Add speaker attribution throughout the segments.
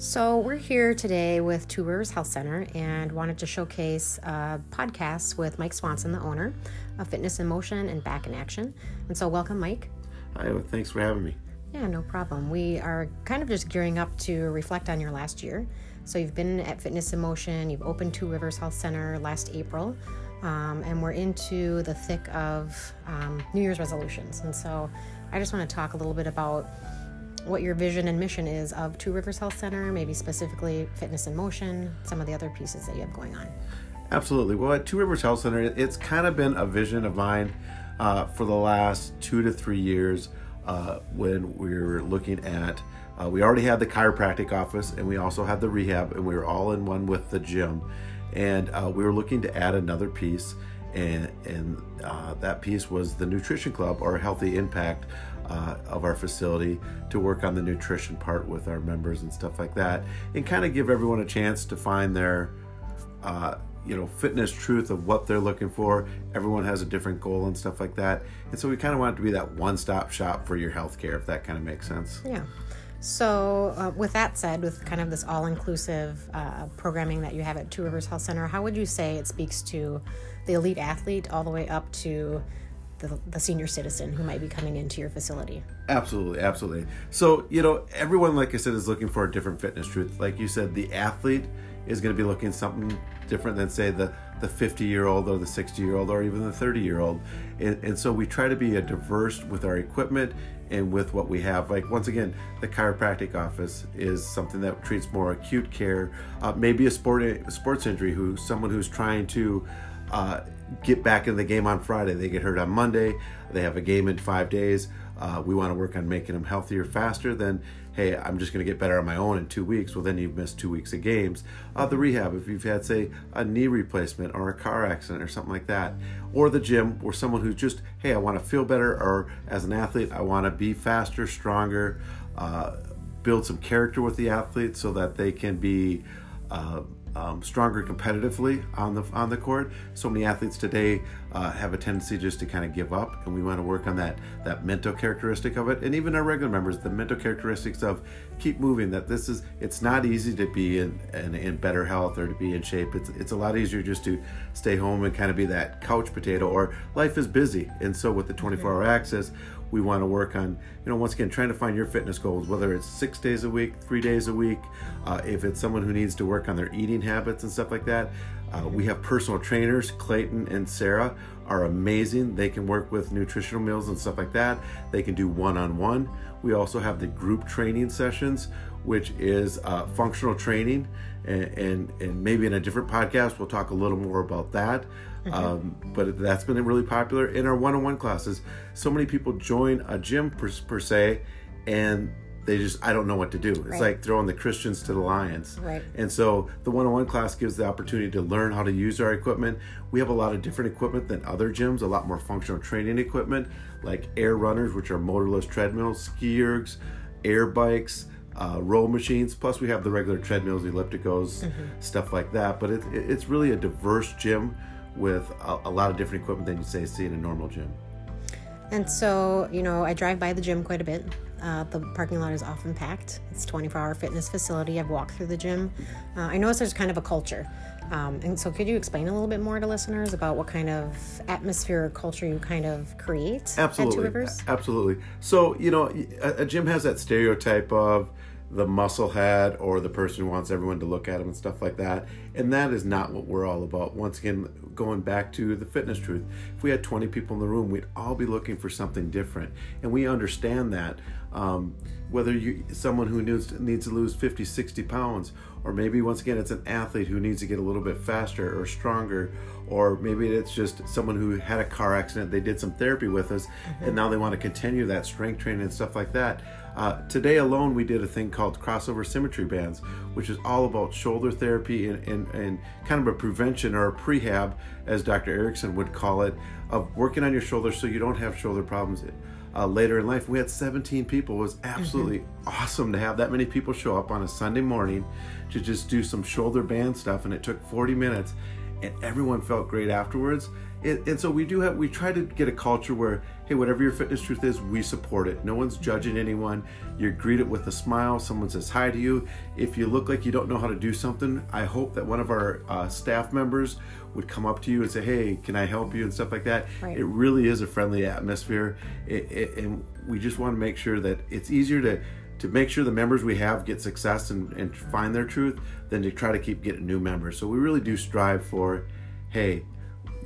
Speaker 1: So, we're here today with Two Rivers Health Center and wanted to showcase a podcast with Mike Swanson, the owner of Fitness in Motion and Back in Action. And so, welcome, Mike.
Speaker 2: Hi, well, thanks for having me.
Speaker 1: Yeah, no problem. We are kind of just gearing up to reflect on your last year. So, you've been at Fitness in Motion, you've opened Two Rivers Health Center last April, um, and we're into the thick of um, New Year's resolutions. And so, I just want to talk a little bit about what your vision and mission is of Two Rivers Health Center, maybe specifically Fitness in Motion, some of the other pieces that you have going on.
Speaker 2: Absolutely. Well, at Two Rivers Health Center, it's kind of been a vision of mine uh, for the last two to three years uh, when we were looking at. Uh, we already had the chiropractic office and we also had the rehab, and we were all in one with the gym. And uh, we were looking to add another piece, and, and uh, that piece was the Nutrition Club or Healthy Impact uh, of our facility to work on the nutrition part with our members and stuff like that, and kind of give everyone a chance to find their, uh, you know, fitness truth of what they're looking for. Everyone has a different goal and stuff like that, and so we kind of want it to be that one-stop shop for your healthcare, if that kind of makes sense.
Speaker 1: Yeah. So, uh, with that said, with kind of this all inclusive uh, programming that you have at Two Rivers Health Center, how would you say it speaks to the elite athlete all the way up to the, the senior citizen who might be coming into your facility.
Speaker 2: Absolutely, absolutely. So, you know, everyone, like I said, is looking for a different fitness truth. Like you said, the athlete is going to be looking something different than, say, the the 50 year old or the 60 year old or even the 30 year old. And, and, so we try to be a diverse with our equipment and with what we have. Like, once again, the chiropractic office is something that treats more acute care, uh, maybe a sport a sports injury, who someone who's trying to uh, get back in the game on Friday. They get hurt on Monday. They have a game in five days. Uh, we want to work on making them healthier faster than, hey, I'm just going to get better on my own in two weeks. Well, then you've missed two weeks of games. Uh, the rehab, if you've had, say, a knee replacement or a car accident or something like that. Or the gym, or someone who's just, hey, I want to feel better, or as an athlete, I want to be faster, stronger, uh, build some character with the athlete so that they can be. Uh, um, stronger competitively on the on the court. So many athletes today uh, have a tendency just to kind of give up, and we want to work on that that mental characteristic of it, and even our regular members, the mental characteristics of keep moving. That this is it's not easy to be in, in, in better health or to be in shape. It's it's a lot easier just to stay home and kind of be that couch potato. Or life is busy, and so with the 24 hour access, we want to work on you know once again trying to find your fitness goals whether it's six days a week three days a week uh, if it's someone who needs to work on their eating habits and stuff like that. Uh, we have personal trainers clayton and sarah are amazing. They can work with nutritional meals and stuff like that. They can do one-on-one. We also have the group training sessions which is uh, functional training and, and, and maybe in a different podcast we'll talk a little more about that. Um, but that's been really popular in our one-on-one classes. So many people join a gym per, per se, and they just I don't know what to do. It's right. like throwing the Christians to the lions.
Speaker 1: Right.
Speaker 2: And so the one-on-one class gives the opportunity to learn how to use our equipment. We have a lot of different equipment than other gyms. A lot more functional training equipment, like air runners, which are motorless treadmills, ski ergs, air bikes. Uh, row machines. Plus, we have the regular treadmills, ellipticals, mm-hmm. stuff like that. But it, it, it's really a diverse gym with a, a lot of different equipment than you say see in a normal gym.
Speaker 1: And so, you know, I drive by the gym quite a bit. Uh, the parking lot is often packed. It's 24 hour fitness facility. I've walked through the gym. Uh, I notice there's kind of a culture. Um, and so, could you explain a little bit more to listeners about what kind of atmosphere or culture you kind of create
Speaker 2: Absolutely.
Speaker 1: at Two Rivers?
Speaker 2: Absolutely. So, you know, a, a gym has that stereotype of the muscle head or the person who wants everyone to look at them and stuff like that. And that is not what we're all about. Once again, going back to the fitness truth, if we had 20 people in the room, we'd all be looking for something different. And we understand that. Um, whether you someone who needs needs to lose 50 60 pounds or maybe once again it's an athlete who needs to get a little bit faster or stronger or maybe it's just someone who had a car accident they did some therapy with us mm-hmm. and now they want to continue that strength training and stuff like that uh, today alone, we did a thing called crossover symmetry bands, which is all about shoulder therapy and, and, and kind of a prevention or a prehab, as Dr. Erickson would call it, of working on your shoulders so you don't have shoulder problems uh, later in life. We had 17 people. It was absolutely mm-hmm. awesome to have that many people show up on a Sunday morning to just do some shoulder band stuff, and it took 40 minutes, and everyone felt great afterwards it, and so we do have we try to get a culture where hey whatever your fitness truth is we support it. No one's judging anyone. You're greeted with a smile. Someone says hi to you. If you look like you don't know how to do something i hope that one of our uh, staff members would come up to you and say hey can i help you? And stuff like that.
Speaker 1: Right.
Speaker 2: it really is a friendly atmosphere. It, it, and we just want to make sure that it's easier to to make sure the members we have get success and, and find their truth than to try to keep getting new members. So we really do strive for hey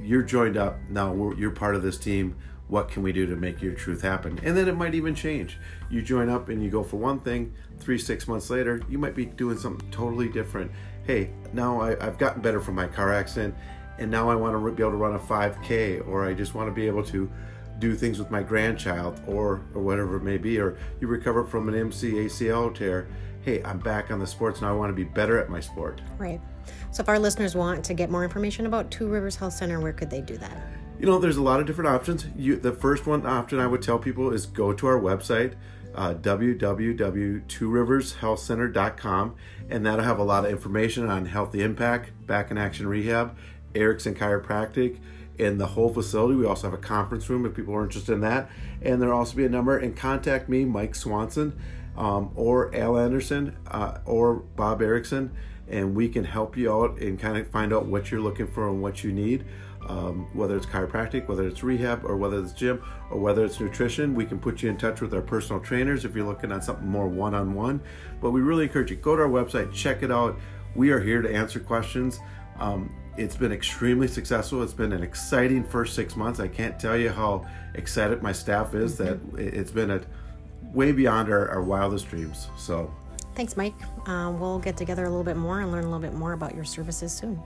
Speaker 2: you're joined up. Now you're part of this team. What can we do to make your truth happen? And then it might even change. You join up and you go for one thing. Three six months later you might be doing something totally different. Hey now I, i've gotten better from my car accident and now i want to be able to run a 5k or i just want to be able to do things with my grandchild or or whatever it may be or you recover from an mc acl tear hey i'm back on the sports now i want to be better at my sport
Speaker 1: Right. So if our listeners want to get more information about Two Rivers Health Center, where could they do that?
Speaker 2: You know, there's a lot of different options. You, the first one option I would tell people is go to our website, uh, www.tworivershealthcenter.com, and that'll have a lot of information on Healthy Impact, Back in Action Rehab, Erickson Chiropractic, and the whole facility. We also have a conference room if people are interested in that. And there'll also be a number. And contact me, Mike Swanson, um, or Al Anderson, uh, or Bob Erickson, and we can help you out and kind of find out what you're looking for and what you need. Um, whether it's chiropractic, whether it's rehab, or whether it's gym, or whether it's nutrition, we can put you in touch with our personal trainers if you're looking at something more one on one. But we really encourage you go to our website, check it out. We are here to answer questions. Um, it's been extremely successful. It's been an exciting first six months. I can't tell you how excited my staff is that it's been a way beyond our, our wildest dreams. So
Speaker 1: Thanks, Mike. Um, we'll get together a little bit more and learn a little bit more about your services soon.